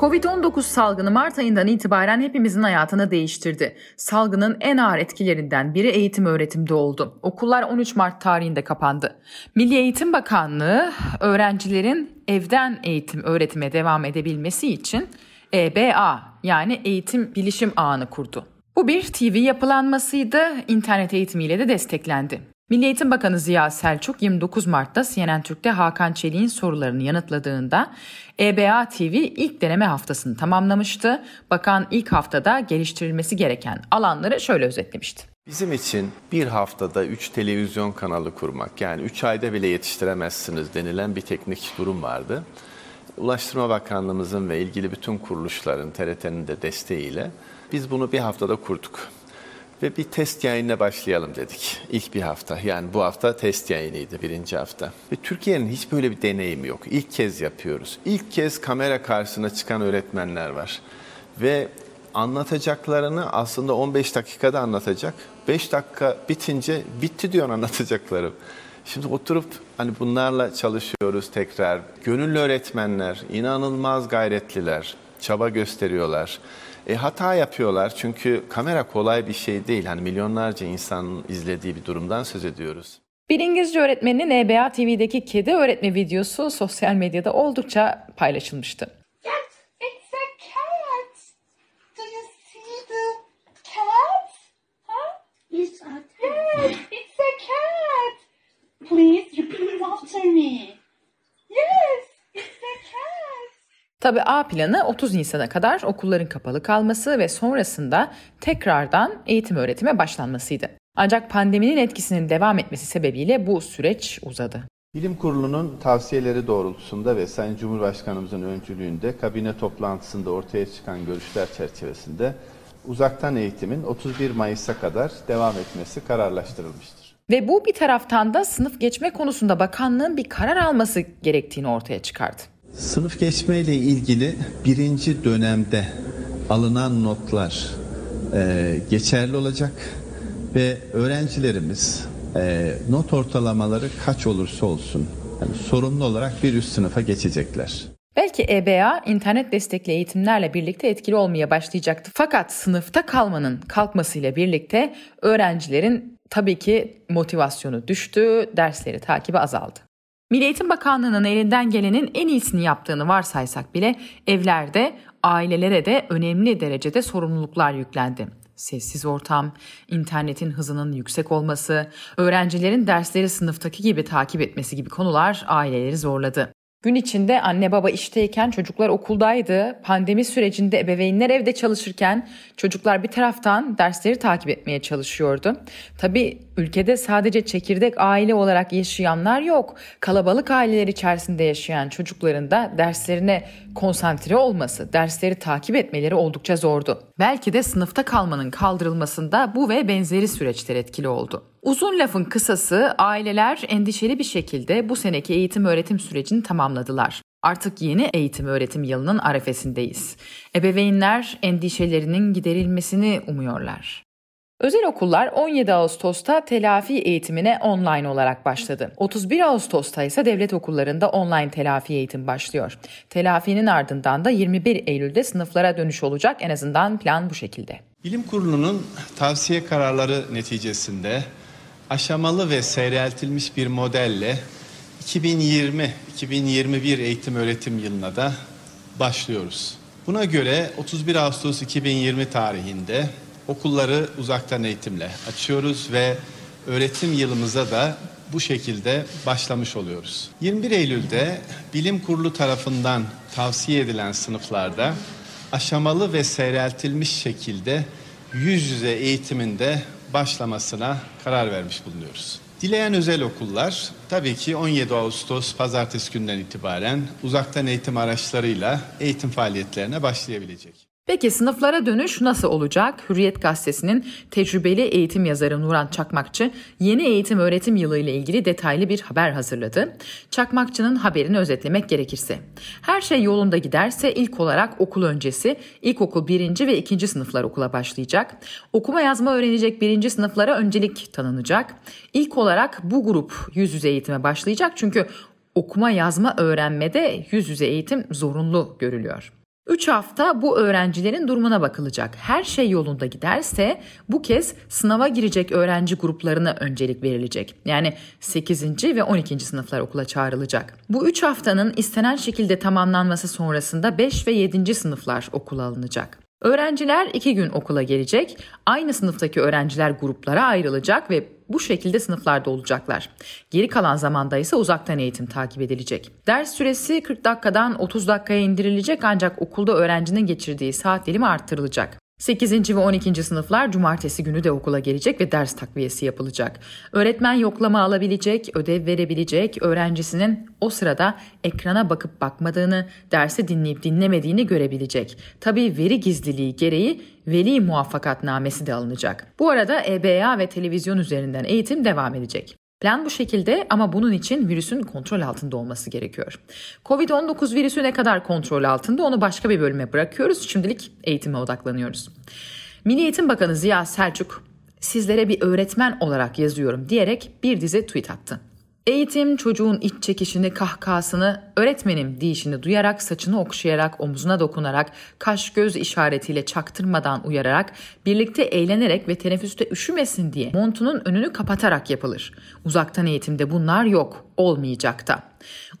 Covid-19 salgını Mart ayından itibaren hepimizin hayatını değiştirdi. Salgının en ağır etkilerinden biri eğitim öğretimde oldu. Okullar 13 Mart tarihinde kapandı. Milli Eğitim Bakanlığı öğrencilerin evden eğitim öğretime devam edebilmesi için EBA yani Eğitim Bilişim Ağını kurdu. Bu bir TV yapılanmasıydı, internet eğitimiyle de desteklendi. Milli Eğitim Bakanı Ziya Selçuk 29 Mart'ta CNN Türk'te Hakan Çelik'in sorularını yanıtladığında EBA TV ilk deneme haftasını tamamlamıştı. Bakan ilk haftada geliştirilmesi gereken alanları şöyle özetlemişti. Bizim için bir haftada 3 televizyon kanalı kurmak yani 3 ayda bile yetiştiremezsiniz denilen bir teknik durum vardı. Ulaştırma Bakanlığımızın ve ilgili bütün kuruluşların, TRT'nin de desteğiyle biz bunu bir haftada kurduk. Ve bir test yayınına başlayalım dedik. İlk bir hafta. Yani bu hafta test yayınıydı birinci hafta. Ve Türkiye'nin hiç böyle bir deneyimi yok. İlk kez yapıyoruz. İlk kez kamera karşısına çıkan öğretmenler var. Ve anlatacaklarını aslında 15 dakikada anlatacak. 5 dakika bitince bitti diyor anlatacaklarım. Şimdi oturup hani bunlarla çalışıyoruz tekrar. Gönüllü öğretmenler, inanılmaz gayretliler, çaba gösteriyorlar. E, hata yapıyorlar çünkü kamera kolay bir şey değil. Hani milyonlarca insanın izlediği bir durumdan söz ediyoruz. Bir İngilizce öğretmeninin EBA TV'deki kedi öğretme videosu sosyal medyada oldukça paylaşılmıştı. Please repeat after me. Yes, it's a cat. Tabi A planı 30 Nisan'a kadar okulların kapalı kalması ve sonrasında tekrardan eğitim öğretime başlanmasıydı. Ancak pandeminin etkisinin devam etmesi sebebiyle bu süreç uzadı. Bilim Kurulu'nun tavsiyeleri doğrultusunda ve Sayın Cumhurbaşkanımızın öncülüğünde kabine toplantısında ortaya çıkan görüşler çerçevesinde uzaktan eğitimin 31 Mayıs'a kadar devam etmesi kararlaştırılmıştır. Ve bu bir taraftan da sınıf geçme konusunda bakanlığın bir karar alması gerektiğini ortaya çıkardı. Sınıf geçme ile ilgili birinci dönemde alınan notlar e, geçerli olacak ve öğrencilerimiz e, not ortalamaları kaç olursa olsun yani sorumlu olarak bir üst sınıfa geçecekler. Belki EBA internet destekli eğitimlerle birlikte etkili olmaya başlayacaktı. Fakat sınıfta kalmanın kalkmasıyla birlikte öğrencilerin tabii ki motivasyonu düştü, dersleri takibi azaldı. Milli Eğitim Bakanlığı'nın elinden gelenin en iyisini yaptığını varsaysak bile evlerde ailelere de önemli derecede sorumluluklar yüklendi. Sessiz ortam, internetin hızının yüksek olması, öğrencilerin dersleri sınıftaki gibi takip etmesi gibi konular aileleri zorladı. Gün içinde anne baba işteyken çocuklar okuldaydı. Pandemi sürecinde ebeveynler evde çalışırken çocuklar bir taraftan dersleri takip etmeye çalışıyordu. Tabi ülkede sadece çekirdek aile olarak yaşayanlar yok. Kalabalık aileler içerisinde yaşayan çocukların da derslerine konsantre olması, dersleri takip etmeleri oldukça zordu. Belki de sınıfta kalmanın kaldırılmasında bu ve benzeri süreçler etkili oldu. Uzun lafın kısası aileler endişeli bir şekilde bu seneki eğitim öğretim sürecini tamamladılar. Artık yeni eğitim öğretim yılının arefesindeyiz. Ebeveynler endişelerinin giderilmesini umuyorlar. Özel okullar 17 Ağustos'ta telafi eğitimine online olarak başladı. 31 Ağustos'ta ise devlet okullarında online telafi eğitim başlıyor. Telafinin ardından da 21 Eylül'de sınıflara dönüş olacak. En azından plan bu şekilde. Bilim Kurulu'nun tavsiye kararları neticesinde aşamalı ve seyreltilmiş bir modelle 2020-2021 eğitim öğretim yılına da başlıyoruz. Buna göre 31 Ağustos 2020 tarihinde okulları uzaktan eğitimle açıyoruz ve öğretim yılımıza da bu şekilde başlamış oluyoruz. 21 Eylül'de Bilim Kurulu tarafından tavsiye edilen sınıflarda aşamalı ve seyreltilmiş şekilde yüz yüze eğitiminde başlamasına karar vermiş bulunuyoruz. Dileyen özel okullar tabii ki 17 Ağustos pazartesi günden itibaren uzaktan eğitim araçlarıyla eğitim faaliyetlerine başlayabilecek. Peki sınıflara dönüş nasıl olacak? Hürriyet Gazetesi'nin tecrübeli eğitim yazarı Nuran Çakmakçı yeni eğitim öğretim yılı ile ilgili detaylı bir haber hazırladı. Çakmakçı'nın haberini özetlemek gerekirse. Her şey yolunda giderse ilk olarak okul öncesi ilkokul 1. ve 2. sınıflar okula başlayacak. Okuma yazma öğrenecek 1. sınıflara öncelik tanınacak. İlk olarak bu grup yüz yüze eğitime başlayacak çünkü okuma yazma öğrenmede yüz yüze eğitim zorunlu görülüyor. 3 hafta bu öğrencilerin durumuna bakılacak. Her şey yolunda giderse bu kez sınava girecek öğrenci gruplarına öncelik verilecek. Yani 8. ve 12. sınıflar okula çağrılacak. Bu 3 haftanın istenen şekilde tamamlanması sonrasında 5 ve 7. sınıflar okula alınacak. Öğrenciler iki gün okula gelecek, aynı sınıftaki öğrenciler gruplara ayrılacak ve bu şekilde sınıflarda olacaklar. Geri kalan zamanda ise uzaktan eğitim takip edilecek. Ders süresi 40 dakikadan 30 dakikaya indirilecek ancak okulda öğrencinin geçirdiği saat dilimi arttırılacak. 8. ve 12. sınıflar cumartesi günü de okula gelecek ve ders takviyesi yapılacak. Öğretmen yoklama alabilecek, ödev verebilecek, öğrencisinin o sırada ekrana bakıp bakmadığını, dersi dinleyip dinlemediğini görebilecek. Tabii veri gizliliği gereği veli muvaffakatnamesi de alınacak. Bu arada EBA ve televizyon üzerinden eğitim devam edecek. Plan bu şekilde ama bunun için virüsün kontrol altında olması gerekiyor. Covid-19 virüsü ne kadar kontrol altında onu başka bir bölüme bırakıyoruz. Şimdilik eğitime odaklanıyoruz. Milli Eğitim Bakanı Ziya Selçuk sizlere bir öğretmen olarak yazıyorum diyerek bir dizi tweet attı. Eğitim çocuğun iç çekişini, kahkahasını, öğretmenim deyişini duyarak, saçını okşayarak, omuzuna dokunarak, kaş göz işaretiyle çaktırmadan uyararak, birlikte eğlenerek ve teneffüste üşümesin diye montunun önünü kapatarak yapılır. Uzaktan eğitimde bunlar yok, olmayacak da.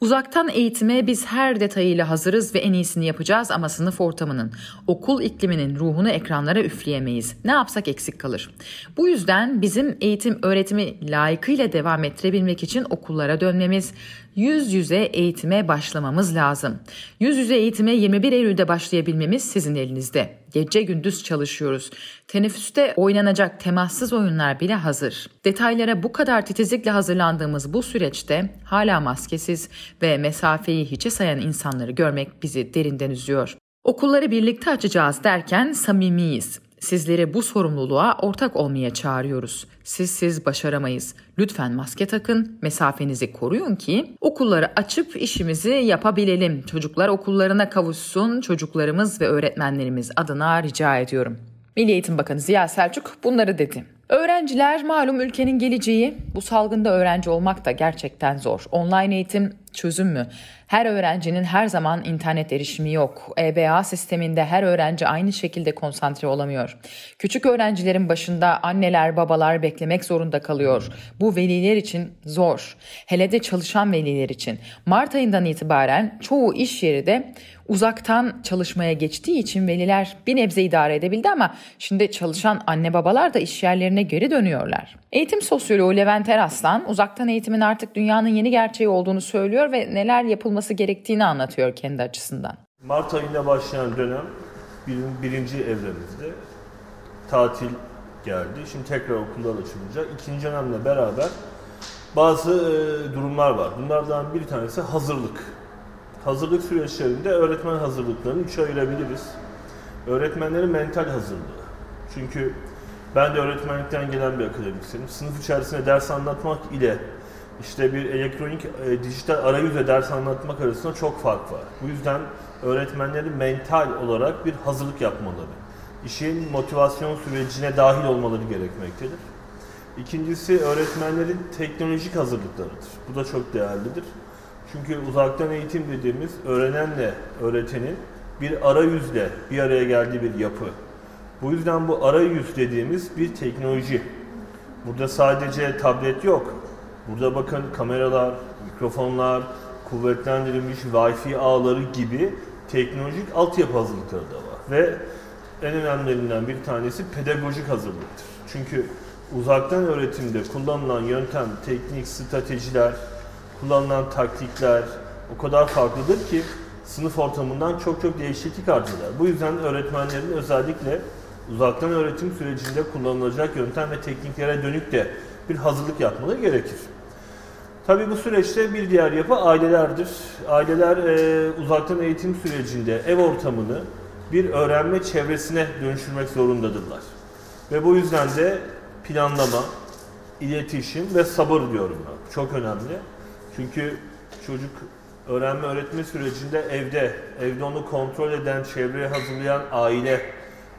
Uzaktan eğitime biz her detayıyla hazırız ve en iyisini yapacağız ama sınıf ortamının, okul ikliminin ruhunu ekranlara üfleyemeyiz. Ne yapsak eksik kalır. Bu yüzden bizim eğitim öğretimi layıkıyla devam ettirebilmek için okullara dönmemiz, yüz yüze eğitime başlamamız lazım. Yüz yüze eğitime 21 Eylül'de başlayabilmemiz sizin elinizde. Gece gündüz çalışıyoruz. Teneffüste oynanacak temassız oyunlar bile hazır. Detaylara bu kadar titizlikle hazırlandığımız bu süreçte hala maskesiz ve mesafeyi hiçe sayan insanları görmek bizi derinden üzüyor. Okulları birlikte açacağız derken samimiyiz. Sizleri bu sorumluluğa ortak olmaya çağırıyoruz. Siz siz başaramayız. Lütfen maske takın, mesafenizi koruyun ki okulları açıp işimizi yapabilelim. Çocuklar okullarına kavuşsun, çocuklarımız ve öğretmenlerimiz adına rica ediyorum. Milli Eğitim Bakanı Ziya Selçuk bunları dedi. Öğrenciler malum ülkenin geleceği. Bu salgında öğrenci olmak da gerçekten zor. Online eğitim çözüm mü? Her öğrencinin her zaman internet erişimi yok. EBA sisteminde her öğrenci aynı şekilde konsantre olamıyor. Küçük öğrencilerin başında anneler, babalar beklemek zorunda kalıyor. Bu veliler için zor. Hele de çalışan veliler için. Mart ayından itibaren çoğu iş yeri de uzaktan çalışmaya geçtiği için veliler bir nebze idare edebildi ama şimdi çalışan anne babalar da iş yerlerine geri dönüyorlar. Eğitim sosyoloğu Levent Eraslan uzaktan eğitimin artık dünyanın yeni gerçeği olduğunu söylüyor ve neler yapılması gerektiğini anlatıyor kendi açısından. Mart ayında başlayan dönem bir, birinci evremizde tatil geldi. Şimdi tekrar okullar açılacak. İkinci dönemle beraber bazı e, durumlar var. Bunlardan bir tanesi hazırlık. Hazırlık süreçlerinde öğretmen hazırlıklarını üçe ayırabiliriz. Öğretmenlerin mental hazırlığı. Çünkü ben de öğretmenlikten gelen bir akademisyenim. Sınıf içerisinde ders anlatmak ile işte bir elektronik, e, dijital arayüzle ders anlatmak arasında çok fark var. Bu yüzden öğretmenlerin mental olarak bir hazırlık yapmaları, işin motivasyon sürecine dahil olmaları gerekmektedir. İkincisi öğretmenlerin teknolojik hazırlıklarıdır. Bu da çok değerlidir. Çünkü uzaktan eğitim dediğimiz öğrenenle öğretenin bir arayüzle bir araya geldiği bir yapı. Bu yüzden bu arayüz dediğimiz bir teknoloji. Burada sadece tablet yok. Burada bakın kameralar, mikrofonlar, kuvvetlendirilmiş Wi-Fi ağları gibi teknolojik altyapı hazırlıkları da var. Ve en önemlilerinden bir tanesi pedagojik hazırlıktır. Çünkü uzaktan öğretimde kullanılan yöntem, teknik, stratejiler, kullanılan taktikler o kadar farklıdır ki sınıf ortamından çok çok değişiklik arz eder. Bu yüzden öğretmenlerin özellikle uzaktan öğretim sürecinde kullanılacak yöntem ve tekniklere dönük de bir hazırlık yapmaları gerekir. Tabii bu süreçte bir diğer yapı ailelerdir. Aileler e, uzaktan eğitim sürecinde ev ortamını bir öğrenme çevresine dönüştürmek zorundadırlar. Ve bu yüzden de planlama, iletişim ve sabır diyorum ben. Çok önemli. Çünkü çocuk öğrenme öğretme sürecinde evde, evde onu kontrol eden, çevreye hazırlayan aile.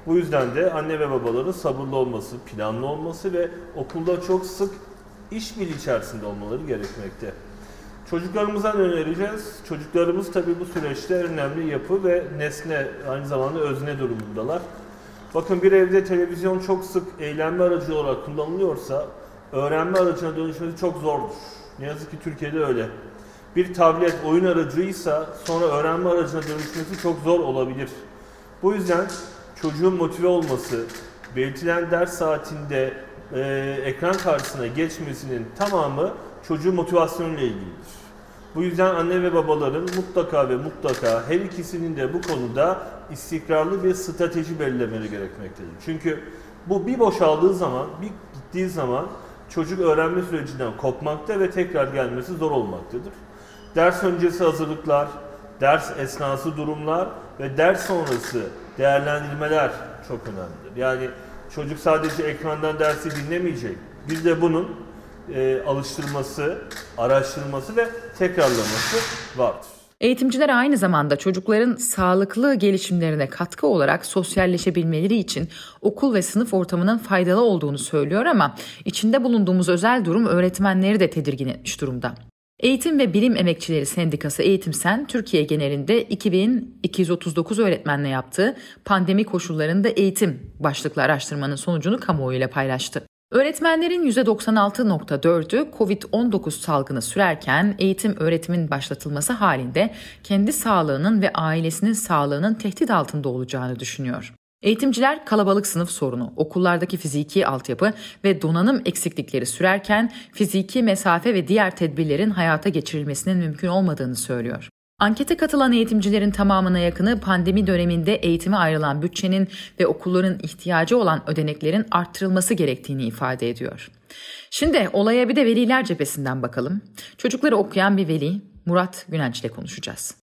Bu yüzden de anne ve babaların sabırlı olması, planlı olması ve okulda çok sık işbirliği içerisinde olmaları gerekmekte. Çocuklarımıza ne önereceğiz? Çocuklarımız tabii bu süreçte önemli yapı ve nesne, aynı zamanda özne durumundalar. Bakın bir evde televizyon çok sık eğlenme aracı olarak kullanılıyorsa öğrenme aracına dönüşmesi çok zordur. Ne yazık ki Türkiye'de öyle. Bir tablet oyun aracıysa sonra öğrenme aracına dönüşmesi çok zor olabilir. Bu yüzden çocuğun motive olması, belirtilen ders saatinde e, ekran karşısına geçmesinin tamamı çocuğun motivasyonuyla ilgilidir. Bu yüzden anne ve babaların mutlaka ve mutlaka her ikisinin de bu konuda istikrarlı bir strateji belirlemeleri gerekmektedir. Çünkü bu bir boşaldığı zaman, bir gittiği zaman çocuk öğrenme sürecinden kopmakta ve tekrar gelmesi zor olmaktadır. Ders öncesi hazırlıklar, ders esnası durumlar ve ders sonrası değerlendirmeler çok önemlidir. Yani çocuk sadece ekrandan dersi dinlemeyecek. Bir de bunun e, alıştırması, araştırması ve tekrarlaması vardır. Eğitimciler aynı zamanda çocukların sağlıklı gelişimlerine katkı olarak sosyalleşebilmeleri için okul ve sınıf ortamının faydalı olduğunu söylüyor ama içinde bulunduğumuz özel durum öğretmenleri de tedirgin etmiş durumda. Eğitim ve Bilim Emekçileri Sendikası Eğitimsen Türkiye genelinde 2239 öğretmenle yaptığı pandemi koşullarında eğitim başlıklı araştırmanın sonucunu kamuoyuyla paylaştı. Öğretmenlerin %96.4'ü COVID-19 salgını sürerken eğitim öğretimin başlatılması halinde kendi sağlığının ve ailesinin sağlığının tehdit altında olacağını düşünüyor. Eğitimciler kalabalık sınıf sorunu, okullardaki fiziki altyapı ve donanım eksiklikleri sürerken fiziki mesafe ve diğer tedbirlerin hayata geçirilmesinin mümkün olmadığını söylüyor. Ankete katılan eğitimcilerin tamamına yakını pandemi döneminde eğitime ayrılan bütçenin ve okulların ihtiyacı olan ödeneklerin arttırılması gerektiğini ifade ediyor. Şimdi olaya bir de veliler cephesinden bakalım. Çocukları okuyan bir veli Murat Günenç ile konuşacağız.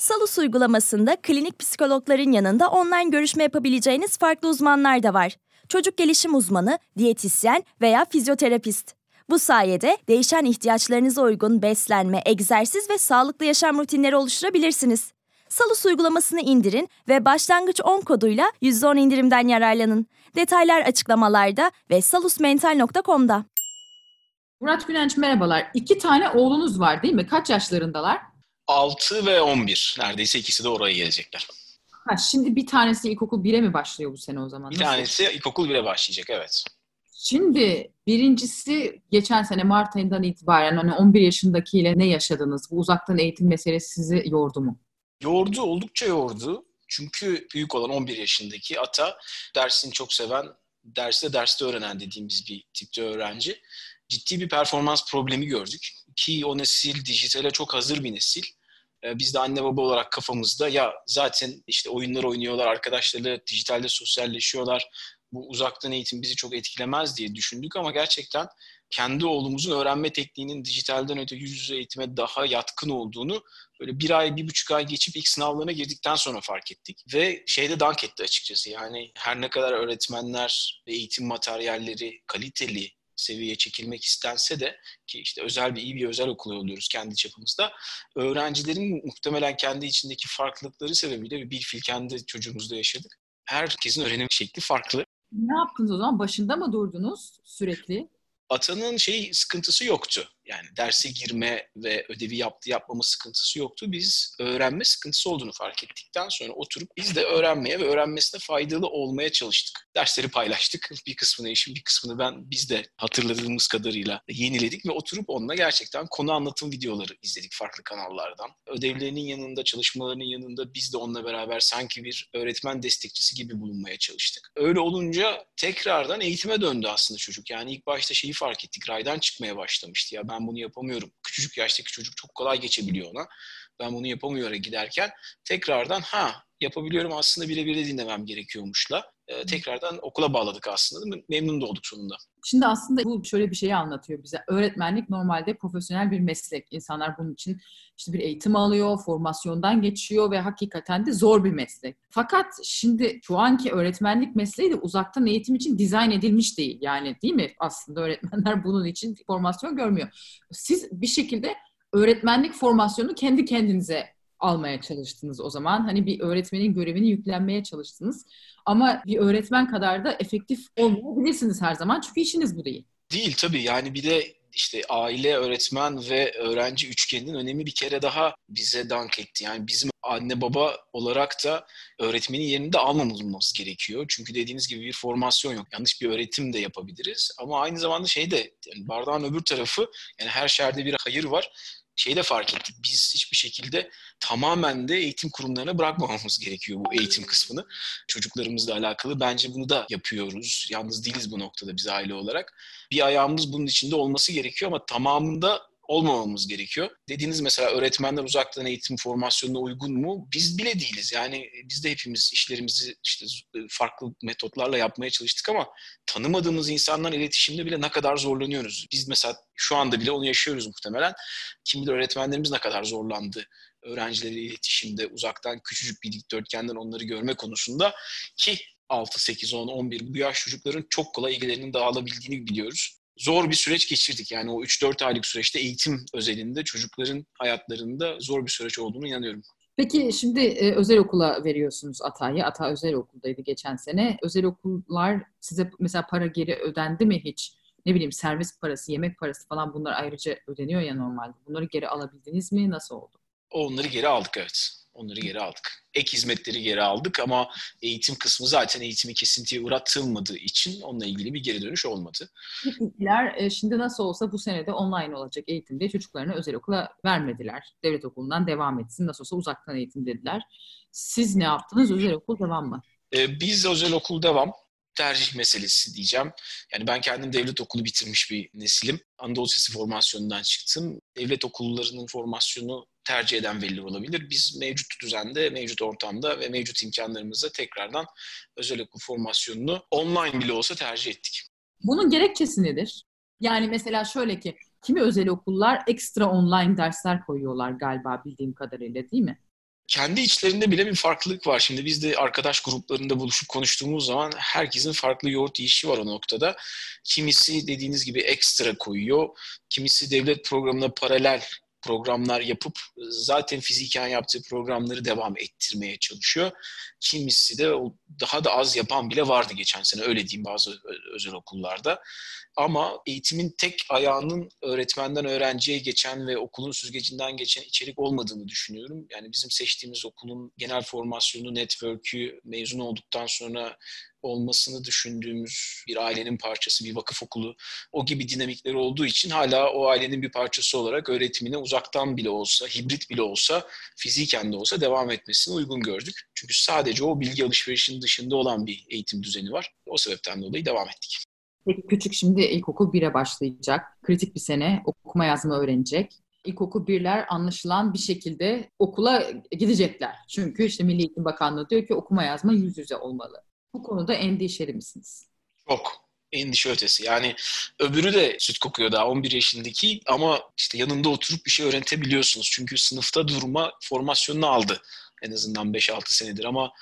Salus uygulamasında klinik psikologların yanında online görüşme yapabileceğiniz farklı uzmanlar da var. Çocuk gelişim uzmanı, diyetisyen veya fizyoterapist. Bu sayede değişen ihtiyaçlarınıza uygun beslenme, egzersiz ve sağlıklı yaşam rutinleri oluşturabilirsiniz. Salus uygulamasını indirin ve başlangıç 10 koduyla %10 indirimden yararlanın. Detaylar açıklamalarda ve salusmental.com'da. Murat Günenç merhabalar. İki tane oğlunuz var değil mi? Kaç yaşlarındalar? 6 ve 11. Neredeyse ikisi de oraya gelecekler. Ha, şimdi bir tanesi ilkokul 1'e mi başlıyor bu sene o zaman? Bir tanesi ilkokul 1'e başlayacak evet. Şimdi birincisi geçen sene Mart ayından itibaren hani 11 yaşındakiyle ne yaşadınız? Bu uzaktan eğitim meselesi sizi yordu mu? Yordu, oldukça yordu. Çünkü büyük olan 11 yaşındaki Ata dersini çok seven, derste derste öğrenen dediğimiz bir tipte öğrenci. Ciddi bir performans problemi gördük. Ki o nesil dijitale çok hazır bir nesil. Ee, biz de anne baba olarak kafamızda ya zaten işte oyunlar oynuyorlar, arkadaşlarıyla dijitalde sosyalleşiyorlar. Bu uzaktan eğitim bizi çok etkilemez diye düşündük ama gerçekten kendi oğlumuzun öğrenme tekniğinin dijitalden öte yüz yüze eğitime daha yatkın olduğunu böyle bir ay, bir buçuk ay geçip ilk sınavlarına girdikten sonra fark ettik. Ve şeyde dank etti açıkçası yani her ne kadar öğretmenler ve eğitim materyalleri kaliteli seviyeye çekilmek istense de ki işte özel bir iyi bir özel okul oluyoruz kendi çapımızda. Öğrencilerin muhtemelen kendi içindeki farklılıkları sebebiyle bir fil kendi çocuğumuzda yaşadık. Herkesin öğrenim şekli farklı. Ne yaptınız o zaman? Başında mı durdunuz sürekli? Atanın şey sıkıntısı yoktu. Yani derse girme ve ödevi yaptı yapmama sıkıntısı yoktu. Biz öğrenme sıkıntısı olduğunu fark ettikten sonra oturup biz de öğrenmeye ve öğrenmesine faydalı olmaya çalıştık. Dersleri paylaştık. Bir kısmını eşim, bir kısmını ben biz de hatırladığımız kadarıyla yeniledik ve oturup onunla gerçekten konu anlatım videoları izledik farklı kanallardan. Ödevlerinin yanında, çalışmalarının yanında biz de onunla beraber sanki bir öğretmen destekçisi gibi bulunmaya çalıştık. Öyle olunca tekrardan eğitime döndü aslında çocuk. Yani ilk başta şeyi fark ettik. Raydan çıkmaya başlamıştı. Ya ben bunu yapamıyorum. Küçücük yaştaki çocuk çok kolay geçebiliyor ona. Ben bunu yapamıyorum giderken tekrardan ha yapabiliyorum aslında birebir de dinlemem gerekiyormuşla e, tekrardan okula bağladık aslında. Memnun da olduk sonunda. Şimdi aslında bu şöyle bir şeyi anlatıyor bize. Öğretmenlik normalde profesyonel bir meslek. İnsanlar bunun için işte bir eğitim alıyor, formasyondan geçiyor ve hakikaten de zor bir meslek. Fakat şimdi şu anki öğretmenlik mesleği de uzaktan eğitim için dizayn edilmiş değil. Yani değil mi? Aslında öğretmenler bunun için formasyon görmüyor. Siz bir şekilde öğretmenlik formasyonu kendi kendinize almaya çalıştınız o zaman. Hani bir öğretmenin görevini yüklenmeye çalıştınız. Ama bir öğretmen kadar da efektif olmayabilirsiniz her zaman. Çünkü işiniz bu değil. Değil tabii. Yani bir de işte aile, öğretmen ve öğrenci üçgeninin önemi bir kere daha bize dank etti. Yani bizim anne baba olarak da öğretmenin yerini de almamamız gerekiyor. Çünkü dediğiniz gibi bir formasyon yok. Yanlış bir öğretim de yapabiliriz. Ama aynı zamanda şey de yani bardağın öbür tarafı yani her şerde bir hayır var şeyi de fark ettik. Biz hiçbir şekilde tamamen de eğitim kurumlarına bırakmamamız gerekiyor bu eğitim kısmını. Çocuklarımızla alakalı bence bunu da yapıyoruz. Yalnız değiliz bu noktada biz aile olarak. Bir ayağımız bunun içinde olması gerekiyor ama tamamında olmamamız gerekiyor. Dediğiniz mesela öğretmenler uzaktan eğitim formasyonuna uygun mu? Biz bile değiliz. Yani biz de hepimiz işlerimizi işte farklı metotlarla yapmaya çalıştık ama tanımadığımız insanlarla iletişimde bile ne kadar zorlanıyoruz. Biz mesela şu anda bile onu yaşıyoruz muhtemelen. Kim bilir öğretmenlerimiz ne kadar zorlandı öğrencileriyle iletişimde uzaktan küçücük bir dikdörtgenden onları görme konusunda ki 6, 8, 10, 11 bu yaş çocukların çok kolay ilgilerinin dağılabildiğini biliyoruz zor bir süreç geçirdik. Yani o 3-4 aylık süreçte eğitim özelinde çocukların hayatlarında zor bir süreç olduğunu inanıyorum. Peki şimdi e, özel okula veriyorsunuz Ata'yı. Ata özel okuldaydı geçen sene. Özel okullar size mesela para geri ödendi mi hiç? Ne bileyim servis parası, yemek parası falan bunlar ayrıca ödeniyor ya normalde. Bunları geri alabildiniz mi? Nasıl oldu? Onları geri aldık evet. Onları geri aldık. Ek hizmetleri geri aldık ama eğitim kısmı zaten eğitimi kesintiye uğratılmadığı için onunla ilgili bir geri dönüş olmadı. İlkler e, şimdi nasıl olsa bu senede online olacak eğitimde çocuklarını özel okula vermediler. Devlet okulundan devam etsin. Nasıl olsa uzaktan eğitim dediler. Siz ne yaptınız? Özel okul devam mı? Ee, biz özel okul devam tercih meselesi diyeceğim. Yani ben kendim devlet okulu bitirmiş bir nesilim. Anadolu Sesi formasyonundan çıktım. Devlet okullarının formasyonu tercih eden veliler olabilir. Biz mevcut düzende, mevcut ortamda ve mevcut imkanlarımızla tekrardan özel okul formasyonunu online bile olsa tercih ettik. Bunun gerekçesi nedir? Yani mesela şöyle ki kimi özel okullar ekstra online dersler koyuyorlar galiba bildiğim kadarıyla değil mi? kendi içlerinde bile bir farklılık var. Şimdi biz de arkadaş gruplarında buluşup konuştuğumuz zaman herkesin farklı yoğurt yiyişi var o noktada. Kimisi dediğiniz gibi ekstra koyuyor. Kimisi devlet programına paralel programlar yapıp zaten fiziken yaptığı programları devam ettirmeye çalışıyor. Kimisi de daha da az yapan bile vardı geçen sene öyle diyeyim bazı özel okullarda. Ama eğitimin tek ayağının öğretmenden öğrenciye geçen ve okulun süzgecinden geçen içerik olmadığını düşünüyorum. Yani bizim seçtiğimiz okulun genel formasyonu, network'ü mezun olduktan sonra olmasını düşündüğümüz bir ailenin parçası, bir vakıf okulu, o gibi dinamikleri olduğu için hala o ailenin bir parçası olarak öğretimine uzaktan bile olsa, hibrit bile olsa, fiziken de olsa devam etmesini uygun gördük. Çünkü sadece o bilgi alışverişinin dışında olan bir eğitim düzeni var. O sebepten dolayı devam ettik. Peki küçük şimdi ilkokul 1'e başlayacak. Kritik bir sene okuma yazma öğrenecek. İlkokul birler anlaşılan bir şekilde okula gidecekler. Çünkü işte Milli Eğitim Bakanlığı diyor ki okuma yazma yüz yüze olmalı. Bu konuda endişeli misiniz? Çok. Endişe ötesi. Yani öbürü de süt kokuyor daha 11 yaşındaki ama işte yanında oturup bir şey öğretebiliyorsunuz. Çünkü sınıfta durma formasyonunu aldı en azından 5-6 senedir ama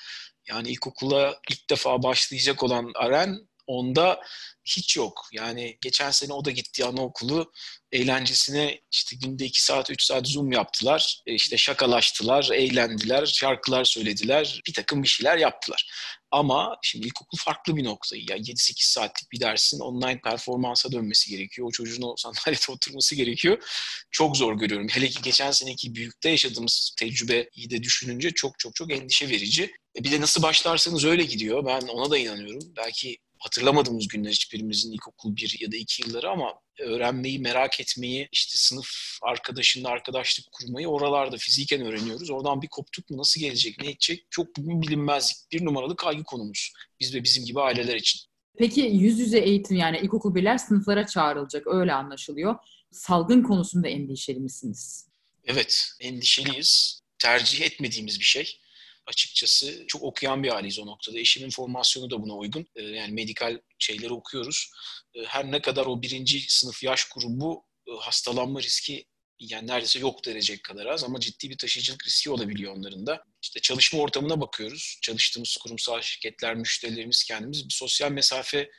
yani ilkokula ilk defa başlayacak olan Aren onda hiç yok. Yani geçen sene o da gitti anaokulu eğlencesine işte günde 2 saat 3 saat zoom yaptılar. E işte şakalaştılar, eğlendiler, şarkılar söylediler, bir takım bir şeyler yaptılar. Ama şimdi ilkokul farklı bir nokta. Yani 7-8 saatlik bir dersin online performansa dönmesi gerekiyor. O çocuğun o sandalyede oturması gerekiyor. Çok zor görüyorum. Hele ki geçen seneki büyükte yaşadığımız tecrübeyi de düşününce çok çok çok endişe verici. E bir de nasıl başlarsanız öyle gidiyor. Ben ona da inanıyorum. Belki hatırlamadığımız günler hiçbirimizin ilkokul bir ya da iki yılları ama öğrenmeyi, merak etmeyi, işte sınıf arkadaşınla arkadaşlık kurmayı oralarda fiziken öğreniyoruz. Oradan bir koptuk mu nasıl gelecek, ne edecek çok bilinmezlik. Bir numaralı kaygı konumuz biz ve bizim gibi aileler için. Peki yüz yüze eğitim yani ilkokul birler sınıflara çağrılacak öyle anlaşılıyor. Salgın konusunda endişeli misiniz? Evet, endişeliyiz. Tercih etmediğimiz bir şey açıkçası. Çok okuyan bir aileyiz o noktada. Eşimin formasyonu da buna uygun. Ee, yani medikal şeyleri okuyoruz. Ee, her ne kadar o birinci sınıf yaş grubu e, hastalanma riski yani neredeyse yok denecek kadar az ama ciddi bir taşıyıcılık riski olabiliyor onların da. İşte çalışma ortamına bakıyoruz. Çalıştığımız kurumsal şirketler, müşterilerimiz kendimiz bir sosyal mesafe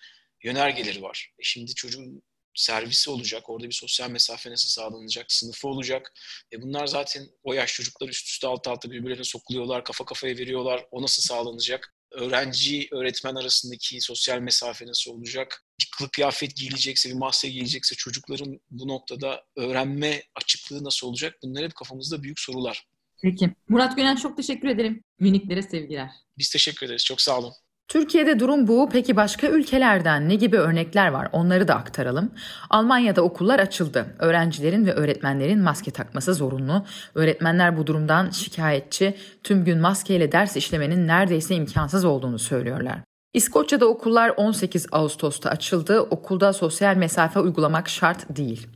yönergeleri var. E şimdi çocuğun servisi olacak. Orada bir sosyal mesafe nasıl sağlanacak? Sınıfı olacak. E bunlar zaten o yaş çocuklar üst üste alt alta birbirlerine sokuluyorlar, kafa kafaya veriyorlar. O nasıl sağlanacak? Öğrenci, öğretmen arasındaki sosyal mesafe nasıl olacak? Bir kıyafet giyilecekse, bir maske giyilecekse çocukların bu noktada öğrenme açıklığı nasıl olacak? Bunlar hep kafamızda büyük sorular. Peki. Murat Gönen çok teşekkür ederim. Miniklere sevgiler. Biz teşekkür ederiz. Çok sağ olun. Türkiye'de durum bu. Peki başka ülkelerden ne gibi örnekler var? Onları da aktaralım. Almanya'da okullar açıldı. Öğrencilerin ve öğretmenlerin maske takması zorunlu. Öğretmenler bu durumdan şikayetçi. Tüm gün maskeyle ders işlemenin neredeyse imkansız olduğunu söylüyorlar. İskoçya'da okullar 18 Ağustos'ta açıldı. Okulda sosyal mesafe uygulamak şart değil.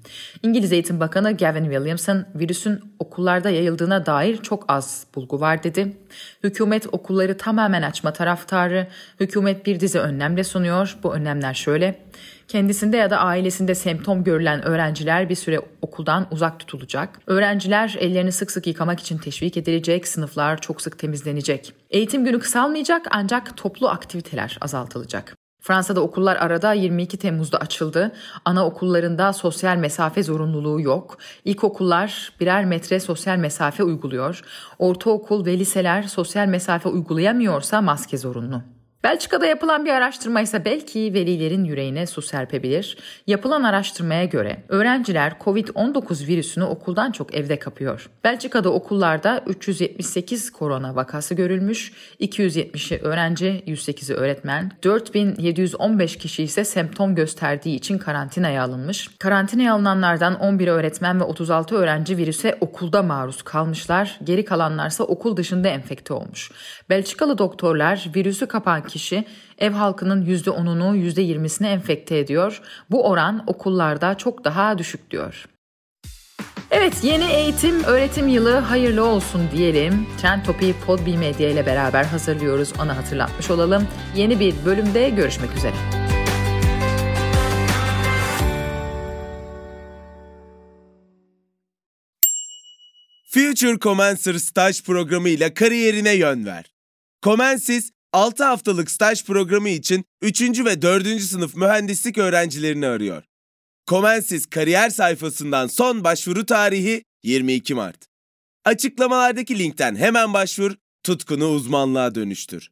İngiliz Eğitim Bakanı Gavin Williamson virüsün okullarda yayıldığına dair çok az bulgu var dedi. Hükümet okulları tamamen açma taraftarı. Hükümet bir dizi önlemle sunuyor. Bu önlemler şöyle. Kendisinde ya da ailesinde semptom görülen öğrenciler bir süre okuldan uzak tutulacak. Öğrenciler ellerini sık sık yıkamak için teşvik edilecek, sınıflar çok sık temizlenecek. Eğitim günü kısalmayacak ancak toplu aktiviteler azaltılacak. Fransa'da okullar arada 22 Temmuz'da açıldı. Anaokullarında sosyal mesafe zorunluluğu yok. İlkokullar birer metre sosyal mesafe uyguluyor. Ortaokul ve liseler sosyal mesafe uygulayamıyorsa maske zorunlu. Belçika'da yapılan bir araştırma ise belki velilerin yüreğine su serpebilir. Yapılan araştırmaya göre öğrenciler COVID-19 virüsünü okuldan çok evde kapıyor. Belçika'da okullarda 378 korona vakası görülmüş, 270'i öğrenci, 108'i öğretmen, 4715 kişi ise semptom gösterdiği için karantinaya alınmış. Karantinaya alınanlardan 11 öğretmen ve 36 öğrenci virüse okulda maruz kalmışlar. Geri kalanlarsa okul dışında enfekte olmuş. Belçikalı doktorlar virüsü kapan kişi ev halkının %10'unu %20'sini enfekte ediyor. Bu oran okullarda çok daha düşük diyor. Evet yeni eğitim öğretim yılı hayırlı olsun diyelim. Trend Topi'yi Podbi Medya ile beraber hazırlıyoruz. Onu hatırlatmış olalım. Yeni bir bölümde görüşmek üzere. Future Commencer staj programı ile kariyerine yön ver. Comensis 6 haftalık staj programı için 3. ve 4. sınıf mühendislik öğrencilerini arıyor. Comensis kariyer sayfasından son başvuru tarihi 22 Mart. Açıklamalardaki linkten hemen başvur, tutkunu uzmanlığa dönüştür.